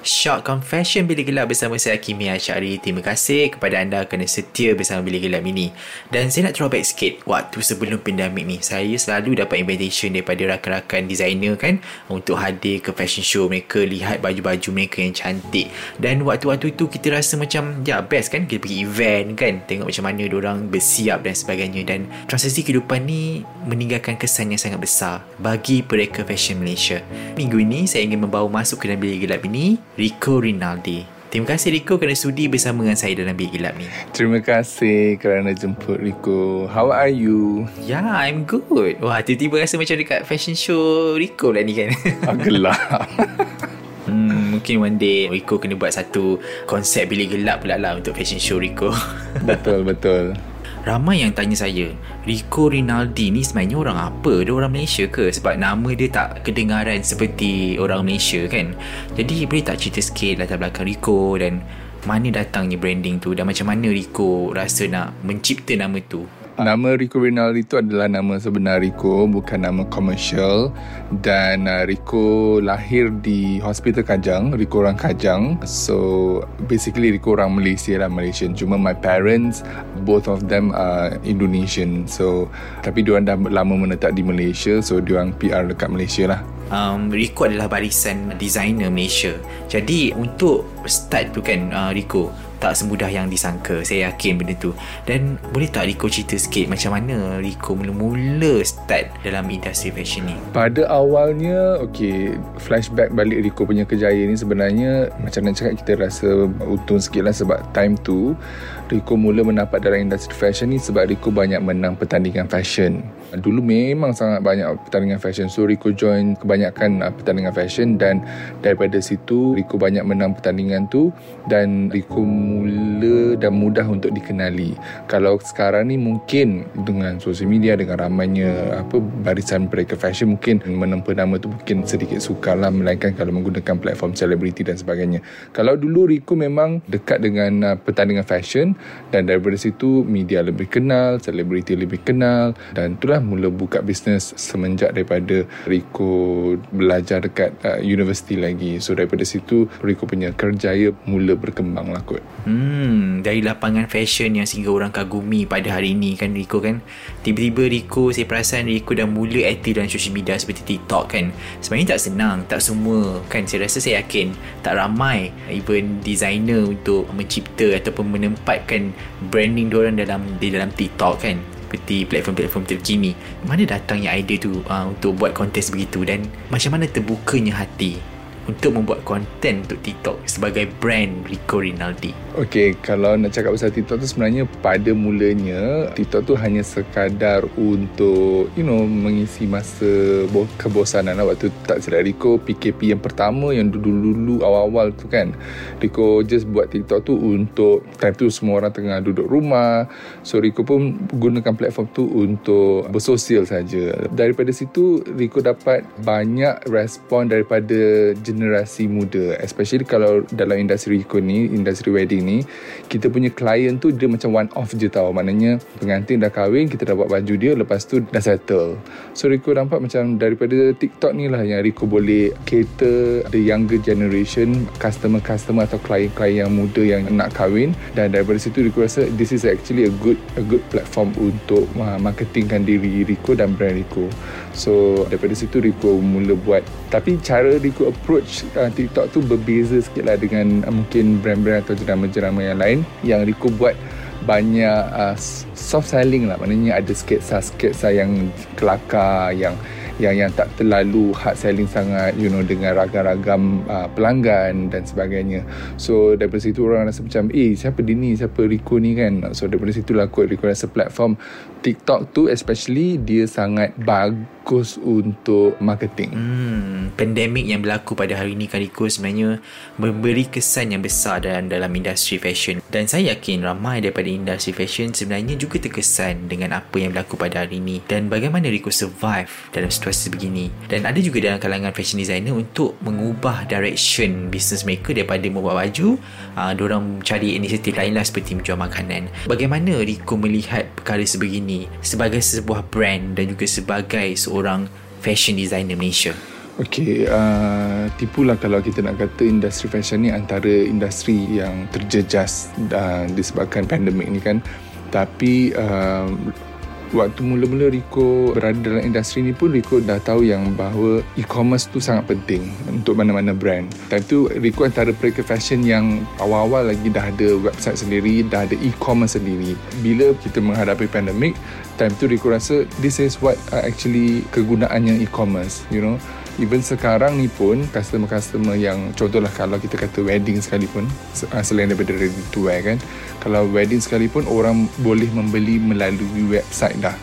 Shock Confession Bilik Gelap bersama saya Kimi Asyari. Terima kasih kepada anda kerana setia bersama Bilik Gelap ini. Dan saya nak throwback sikit waktu sebelum pandemik ni. Saya selalu dapat invitation daripada rakan-rakan designer kan untuk hadir ke fashion show mereka, lihat baju-baju mereka yang cantik. Dan waktu-waktu itu kita rasa macam ya best kan kita pergi event kan tengok macam mana orang bersiap dan sebagainya dan transisi kehidupan ni meninggalkan kesan yang sangat besar bagi mereka fashion Malaysia. Minggu ini saya ingin membawa masuk ke dalam bilik gelap ini Rico Rinaldi. Terima kasih Rico kerana sudi bersama dengan saya dalam Bilik Gelap ni. Terima kasih kerana jemput Rico. How are you? Yeah, I'm good. Wah, tiba-tiba rasa macam dekat fashion show Rico lah ni kan. Ah, gelap. hmm, mungkin one day Rico kena buat satu konsep bilik gelap pula lah untuk fashion show Rico. betul, betul. Ramai yang tanya saya Rico Rinaldi ni sebenarnya orang apa? Dia orang Malaysia ke? Sebab nama dia tak kedengaran seperti orang Malaysia kan Jadi boleh tak cerita sikit latar belakang Rico Dan mana datangnya branding tu Dan macam mana Rico rasa nak mencipta nama tu Nama Rico Rinaldi itu adalah nama sebenar Rico bukan nama komersial. Dan uh, Rico lahir di Hospital Kajang Rico orang Kajang. So basically Rico orang Malaysia lah Malaysian. Cuma my parents both of them are Indonesian. So tapi diorang dah lama menetap di Malaysia. So diorang PR dekat Malaysia lah. Um, Rico adalah barisan designer Malaysia. Jadi untuk start tu kan uh, Rico tak semudah yang disangka. Saya yakin benda tu. Dan boleh tak Rico cerita sikit macam mana Rico mula-mula start dalam industri fashion ni? Pada awalnya okay, flashback balik Rico punya kejayaan ni sebenarnya macam nak cakap kita rasa untung sikit lah sebab time tu Rico mula menapak dalam industri fashion ni sebab Rico banyak menang pertandingan fashion. Dulu memang sangat banyak pertandingan fashion. So Rico join kebanyakan uh, pertandingan fashion dan daripada situ Rico banyak menang pertandingan tu dan Rico mula dan mudah untuk dikenali. Kalau sekarang ni mungkin dengan sosial media dengan ramainya apa barisan mereka fashion mungkin menempa nama tu mungkin sedikit sukar lah melainkan kalau menggunakan platform selebriti dan sebagainya. Kalau dulu Rico memang dekat dengan uh, pertandingan fashion dan daripada situ media lebih kenal, selebriti lebih kenal dan itulah mula buka bisnes semenjak daripada Rico belajar dekat uh, universiti lagi. So daripada situ Rico punya kerjaya mula berkembang lah kot. Hmm, dari lapangan fashion yang sehingga orang kagumi pada hari ini kan Rico kan. Tiba-tiba Rico, saya perasan Rico dah mula aktif dalam social media seperti TikTok kan. Sebenarnya tak senang, tak semua kan. Saya rasa saya yakin tak ramai even designer untuk mencipta ataupun menempatkan branding diorang dalam di dalam TikTok kan seperti platform-platform terkini mana datangnya idea tu uh, untuk buat konten begitu dan macam mana terbukanya hati untuk membuat konten untuk TikTok sebagai brand Rico Rinaldi? Okay, kalau nak cakap pasal TikTok tu sebenarnya pada mulanya TikTok tu hanya sekadar untuk you know mengisi masa kebosanan lah. Waktu tak silap. Rico PKP yang pertama yang dulu-dulu awal-awal tu kan. Rico just buat TikTok tu untuk time tu semua orang tengah duduk rumah. So Rico pun gunakan platform tu untuk bersosial saja. Daripada situ Rico dapat banyak respon daripada generasi muda. Especially kalau dalam industri Rico ni industri wedding ni kita punya klien tu dia macam one off je tau. Maknanya pengantin dah kahwin kita dah buat baju dia lepas tu dah settle. So Rico nampak macam daripada TikTok ni lah yang Rico boleh cater the younger generation customer-customer atau klien-klien yang muda yang nak kahwin. Dan daripada situ Rico rasa this is actually a good a good platform untuk uh, marketingkan diri Rico dan brand Rico. So daripada situ Rico mula buat. Tapi cara Rico approach uh, TikTok tu berbeza sikit lah dengan uh, mungkin brand-brand atau jenama-jenama yang lain. Yang Rico buat banyak uh, soft selling lah. Maknanya ada sketsa-sketsa yang kelakar yang yang yang tak terlalu hard selling sangat you know dengan ragam-ragam uh, pelanggan dan sebagainya. So daripada situ orang rasa macam eh siapa dia ni? Siapa Rico ni? kan? So daripada situ lah kot Rico rasa platform TikTok tu especially dia sangat bagus untuk marketing. Hmm, pandemik yang berlaku pada hari ini kan Rico sebenarnya memberi kesan yang besar dalam dalam industri fashion. Dan saya yakin ramai daripada industri fashion sebenarnya juga terkesan dengan apa yang berlaku pada hari ini dan bagaimana Rico survive dalam situasi begini dan ada juga dalam kalangan fashion designer untuk mengubah direction business mereka daripada membuat baju uh, diorang cari inisiatif lain lah seperti menjual makanan. Bagaimana Rico melihat perkara sebegini sebagai sebuah brand dan juga sebagai seorang fashion designer Malaysia? Okey, uh, tipulah kalau kita nak kata industri fashion ni antara industri yang terjejas uh, disebabkan pandemik ni kan. Tapi uh, waktu mula-mula Rico berada dalam industri ni pun Rico dah tahu yang bahawa e-commerce tu sangat penting untuk mana-mana brand. Time tu Rico antara mereka fashion yang awal-awal lagi dah ada website sendiri, dah ada e-commerce sendiri. Bila kita menghadapi pandemik, time tu Rico rasa this is what actually kegunaannya e-commerce, you know even sekarang ni pun customer-customer yang contohlah kalau kita kata wedding sekalipun uh, selain daripada ready to wear kan kalau wedding sekalipun orang boleh membeli melalui website dah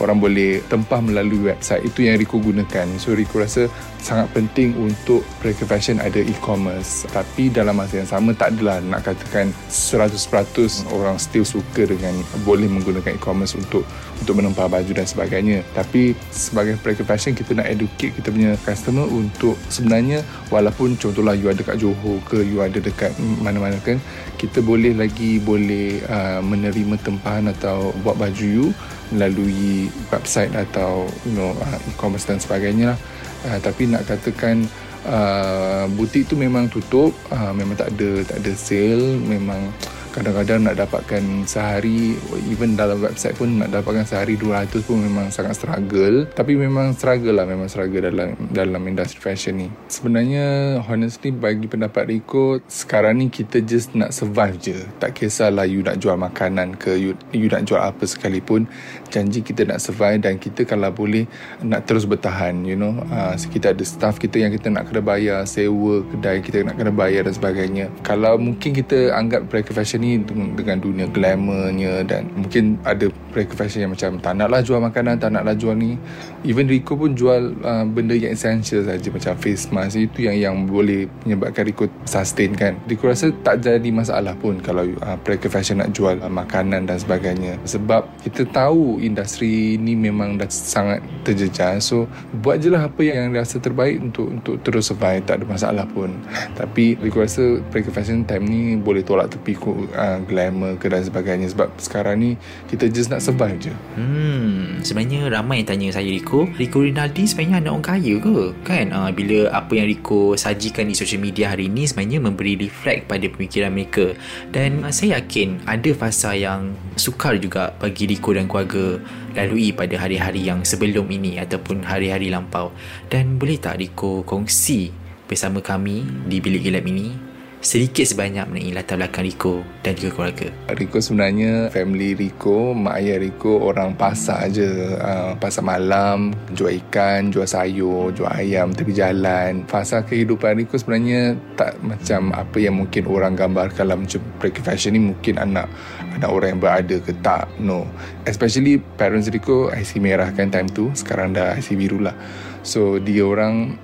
orang boleh tempah melalui website. Itu yang Rico gunakan. So Rico rasa sangat penting untuk mereka fashion ada e-commerce. Tapi dalam masa yang sama tak adalah nak katakan 100% orang still suka dengan boleh menggunakan e-commerce untuk untuk menempah baju dan sebagainya. Tapi sebagai mereka fashion kita nak educate kita punya customer untuk sebenarnya walaupun contohlah you ada kat Johor ke you ada dekat mana-mana kan kita boleh lagi boleh uh, menerima tempahan atau buat baju you melalui website atau you know uh, e-commerce dan sebagainya lah. Uh, tapi nak katakan uh, butik tu memang tutup, uh, memang tak ada tak ada sale, memang kadang-kadang nak dapatkan sehari even dalam website pun nak dapatkan sehari 200 pun memang sangat struggle. Tapi memang struggle lah memang struggle dalam dalam industri fashion ni. Sebenarnya honestly bagi pendapat Rico sekarang ni kita just nak survive je. Tak kisahlah you nak jual makanan ke you, you nak jual apa sekalipun. Janji kita nak survive dan kita kalau boleh nak terus bertahan you know. Uh, kita ada staff kita yang kita nak kena bayar sewa kedai kita nak kena bayar dan sebagainya. Kalau mungkin kita anggap mereka fashion ni dengan dunia glamournya dan mungkin ada fashion yang macam tak naklah jual makanan tak naklah jual ni. Even Rico pun jual uh, benda yang essential saja macam face mask. Itu yang yang boleh menyebabkan Rico sustain kan. Rico rasa tak jadi masalah pun kalau uh, fashion nak jual uh, makanan dan sebagainya. Sebab kita tahu industri ni memang dah sangat terjejas. So buat je lah apa yang rasa terbaik untuk untuk terus survive. Tak ada masalah pun. Tapi Rico rasa fashion time ni boleh tolak tepi uh, glamour ke dan sebagainya sebab sekarang ni kita just nak survive je Hmm, sebenarnya ramai yang tanya saya Rico, Rico Rinaldi sebenarnya anak orang kaya ke? Kan uh, bila apa yang Rico sajikan di social media hari ini sebenarnya memberi reflect pada pemikiran mereka. Dan uh, saya yakin ada fasa yang sukar juga bagi Rico dan keluarga lalui pada hari-hari yang sebelum ini ataupun hari-hari lampau. Dan boleh tak Rico kongsi bersama kami di Bilik Gelap ini sedikit sebanyak mengenai latar belakang Rico dan juga keluarga. Rico sebenarnya family Rico, mak ayah Rico orang pasar je. Uh, pasar malam, jual ikan, jual sayur, jual ayam tepi jalan. Fasa kehidupan Rico sebenarnya tak macam apa yang mungkin orang gambarkan dalam macam break fashion ni mungkin anak anak orang yang berada ke tak. No. Especially parents Rico IC merah kan time tu. Sekarang dah IC biru lah. So dia orang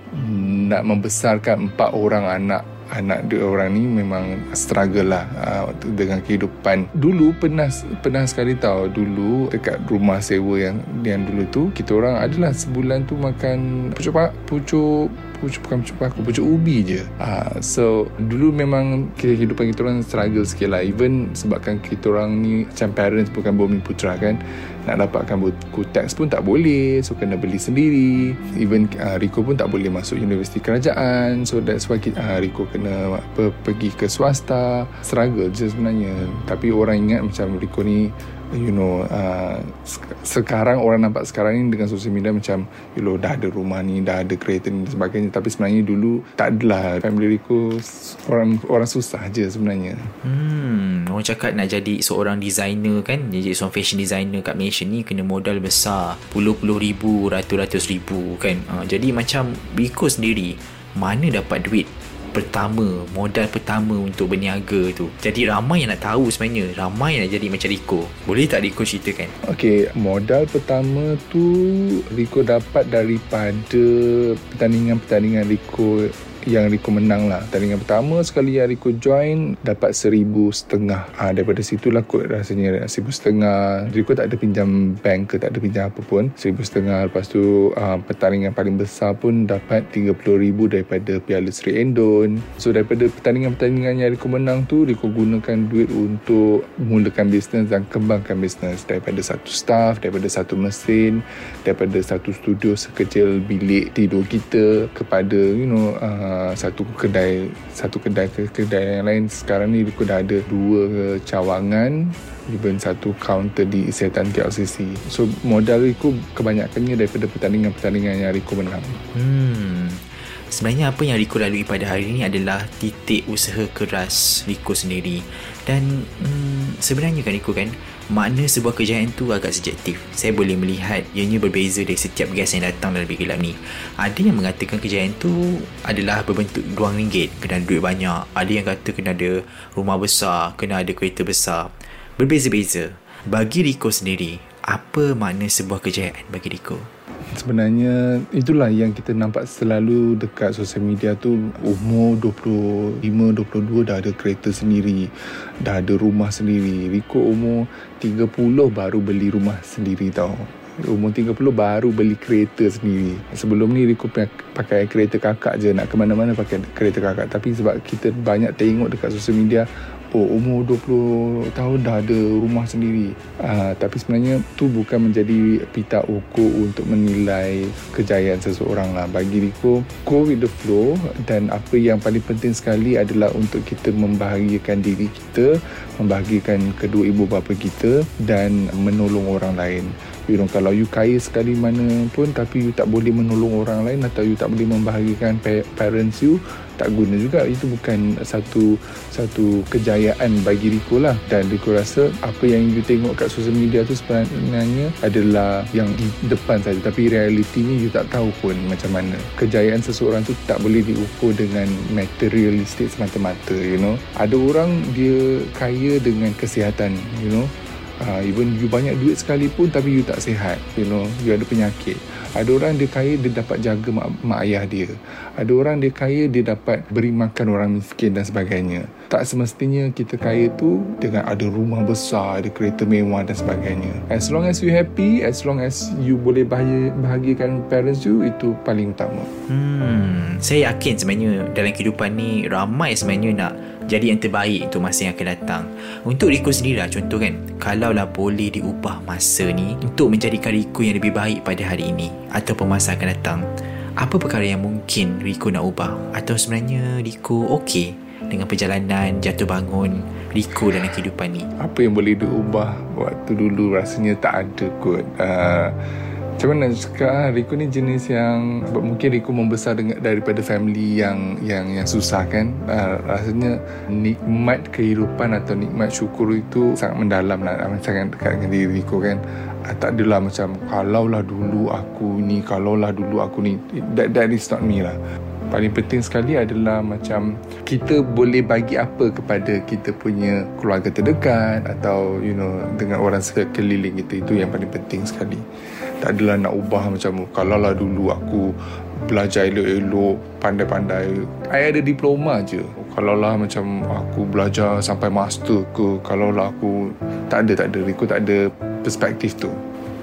nak membesarkan empat orang anak anak dia orang ni memang struggle lah uh, dengan kehidupan. Dulu pernah pernah sekali tahu dulu dekat rumah sewa yang yang dulu tu kita orang adalah sebulan tu makan pucuk pucuk pucuk bukan pucuk paku pucuk ubi je. Uh, so dulu memang kehidupan kita orang struggle sikit lah. Even sebabkan kita orang ni macam parents bukan bumi putra kan nak dapatkan buku teks pun tak boleh. So kena beli sendiri. Even uh, Rico pun tak boleh masuk universiti kerajaan. So that's why uh, Rico kena apa, pergi ke swasta. Struggle je sebenarnya. Tapi orang ingat macam Rico ni you know uh, sekarang orang nampak sekarang ni dengan sosial media macam you know dah ada rumah ni dah ada kereta ni dan sebagainya. Tapi sebenarnya dulu tak adalah family Rico orang orang susah je sebenarnya. Hmm orang cakap nak jadi seorang designer kan? Jadi seorang fashion designer kat Malaysia ni kena modal besar. Puluh-puluh ribu ratus-ratus ribu kan? Uh, jadi macam Rico sendiri mana dapat duit pertama modal pertama untuk berniaga tu. Jadi ramai yang nak tahu sebenarnya. Ramai yang nak jadi macam Rico. Boleh tak Rico ceritakan? Okay, modal pertama tu Rico dapat daripada pertandingan-pertandingan Rico yang Rico menang lah. Pertandingan pertama sekali yang Rico join Dapat seribu setengah. Ha, Daripada situ lah kot rasanya. Seribu setengah. Rico tak ada pinjam bank ke Tak ada pinjam apa pun. Seribu setengah. Lepas tu ha, pertandingan paling besar pun Dapat tiga puluh ribu daripada Piala Sri Endon. So daripada pertandingan-pertandingan yang Rico menang tu Rico gunakan duit untuk Mulakan bisnes dan kembangkan bisnes. Daripada satu staff Daripada satu mesin Daripada satu studio sekecil bilik tidur kita Kepada you know uh, Uh, satu kedai satu kedai ke kedai yang lain. Sekarang ni Rico dah ada dua cawangan. Even satu counter di Isetan KLCC so modal Rico kebanyakannya daripada pertandingan-pertandingan yang Rico menang. Hmm. Sebenarnya apa yang Rico lalui pada hari ini adalah titik usaha keras Rico sendiri. Dan hmm, sebenarnya kan Rico kan, makna sebuah kejayaan tu agak subjektif. Saya boleh melihat ianya berbeza dari setiap guest yang datang dalam Big Gelap ni. Ada yang mengatakan kejayaan tu adalah berbentuk ruang ringgit, kena ada duit banyak. Ada yang kata kena ada rumah besar, kena ada kereta besar. Berbeza-beza. Bagi Rico sendiri, apa makna sebuah kejayaan bagi Rico? Sebenarnya itulah yang kita nampak selalu dekat sosial media tu umur 25 22 dah ada kereta sendiri dah ada rumah sendiri. Rico umur 30 baru beli rumah sendiri tau. Umur 30 baru beli kereta sendiri. Sebelum ni Rico pakai kereta kakak je. Nak ke mana-mana pakai kereta kakak. Tapi sebab kita banyak tengok dekat sosial media oh umur 20 tahun dah ada rumah sendiri. Uh, tapi sebenarnya tu bukan menjadi pita ukur untuk menilai kejayaan seseorang lah. Bagi Rico go with the flow dan apa yang paling penting sekali adalah untuk kita membahagiakan diri kita membahagiakan kedua ibu bapa kita dan menolong orang lain you know, kalau you kaya sekali mana pun tapi you tak boleh menolong orang lain atau you tak boleh membahagikan parents you tak guna juga. Itu bukan satu satu kejayaan bagi Rico lah. Dan Rico rasa apa yang you tengok kat social media tu sebenarnya adalah yang di depan saja. Tapi realiti ni you tak tahu pun macam mana. Kejayaan seseorang tu tak boleh diukur dengan materialistik semata-mata you know. Ada orang dia kaya dengan kesihatan you know uh, even you banyak duit sekalipun tapi you tak sihat you know you ada penyakit. Ada orang dia kaya dia dapat jaga mak, mak ayah dia. Ada orang dia kaya dia dapat beri makan orang miskin dan sebagainya tak semestinya kita kaya tu dengan ada rumah besar ada kereta mewah dan sebagainya as long as you happy as long as you boleh bahagia, bahagiakan parents you itu paling utama hmm, saya yakin sebenarnya dalam kehidupan ni ramai sebenarnya nak jadi yang terbaik untuk masa yang akan datang. Untuk Rico sendiri lah contoh kan, kalaulah boleh diubah masa ni untuk menjadikan Rico yang lebih baik pada hari ini atau masa akan datang, apa perkara yang mungkin Rico nak ubah? Atau sebenarnya Rico okey dengan perjalanan jatuh bangun Rico dalam kehidupan ni? Apa yang boleh diubah waktu dulu rasanya tak ada kot. Uh, macam mana cakap Rico ni jenis yang mungkin Rico membesar dengan daripada family yang yang yang susah kan uh, rasanya nikmat kehidupan atau nikmat syukur itu sangat mendalam lah sangat dekat dengan diri Rico kan uh, tak adalah macam kalaulah dulu aku ni kalaulah dulu aku ni that, that is not me lah paling penting sekali adalah macam kita boleh bagi apa kepada kita punya keluarga terdekat atau you know dengan orang sekeliling kita. Itu yang paling penting sekali. Tak adalah nak ubah macam kalau lah dulu aku belajar elok-elok pandai-pandai. I ada diploma je. Kalau lah macam aku belajar sampai master ke kalau lah aku tak ada tak ada. Rico tak ada perspektif tu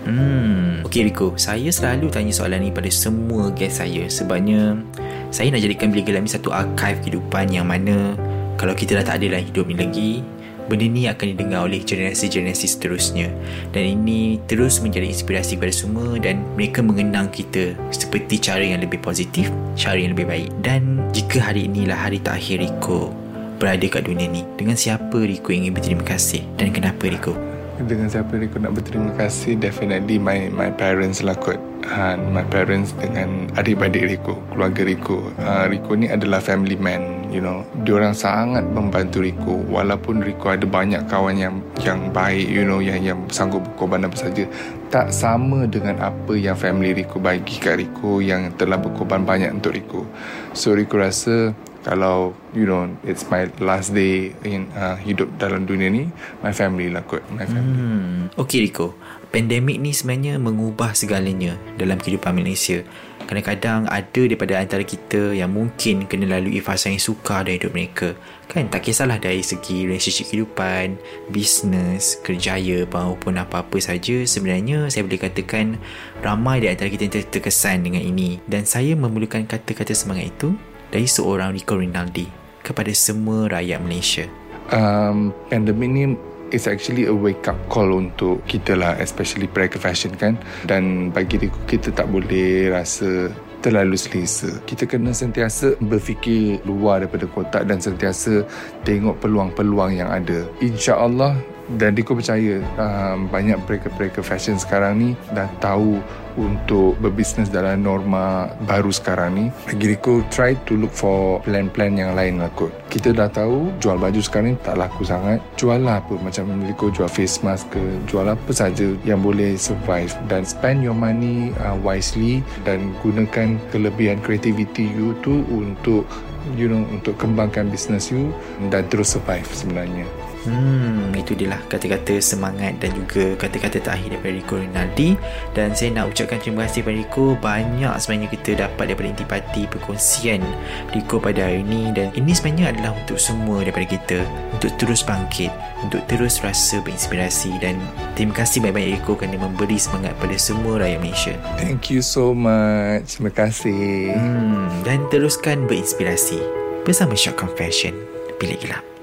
Hmm, okay Rico, saya selalu tanya soalan ni pada semua guest saya. Sebabnya saya nak jadikan Bilik Gelam ni satu archive kehidupan yang mana kalau kita dah tak ada dalam hidup ni lagi benda ni akan didengar oleh generasi-generasi seterusnya. Dan ini terus menjadi inspirasi kepada semua dan mereka mengenang kita seperti cara yang lebih positif cara yang lebih baik. Dan jika hari inilah hari terakhir Rico berada kat dunia ni dengan siapa Rico ingin berterima kasih? Dan kenapa Rico dengan siapa Rico nak berterima kasih definitely my my parents lah kot. Uh, my parents dengan adik-adik Rico keluarga Rico uh, Rico ni adalah family man you know. Diorang sangat membantu Rico walaupun Rico ada banyak kawan yang yang baik you know yang yang sanggup berkorban apa saja. Tak sama dengan apa yang family Rico bagi kat Rico yang telah berkorban banyak untuk Rico so Rico rasa kalau you know it's my last day in uh, hidup dalam dunia ni my family lah kot my family. Hmm. Okay Rico. Pandemik ni sebenarnya mengubah segalanya dalam kehidupan Malaysia kadang-kadang ada daripada antara kita yang mungkin kena lalui fasa yang sukar dalam hidup mereka. Kan? Tak kisahlah dari segi relationship kehidupan bisnes kerjaya maupun apa-apa saja sebenarnya saya boleh katakan ramai di antara kita yang terkesan dengan ini. Dan saya memulakan kata-kata semangat itu dari seorang Rico Rinaldi kepada semua rakyat Malaysia? Um, pandemik ni is actually a wake up call untuk kita lah especially pre fashion kan dan bagi Rico kita tak boleh rasa terlalu selesa. Kita kena sentiasa berfikir luar daripada kotak dan sentiasa tengok peluang-peluang yang ada. InsyaAllah dan Diko percaya um, banyak mereka-mereka fashion sekarang ni dah tahu untuk berbisnes dalam norma baru sekarang ni. Bagi Diko try to look for plan-plan yang lain lah kot. Kita dah tahu jual baju sekarang ni tak laku sangat. Jual lah apa macam Diko jual face mask ke jual apa saja yang boleh survive. Dan spend your money uh, wisely dan gunakan kelebihan creativity you tu untuk you know untuk kembangkan bisnes you dan terus survive sebenarnya Hmm, itu dia lah. Kata-kata semangat dan juga kata-kata terakhir daripada Rico Rinaldi. Dan saya nak ucapkan terima kasih kepada Rico. Banyak sebenarnya kita dapat daripada intipati perkongsian Rico pada hari ini dan ini sebenarnya adalah untuk semua daripada kita. Untuk terus bangkit untuk terus rasa berinspirasi. Dan terima kasih banyak-banyak Rico kerana memberi semangat pada semua rakyat Malaysia. Thank you so much. Terima kasih. Hmm, dan teruskan berinspirasi bersama Shock Confession Bilik Gelap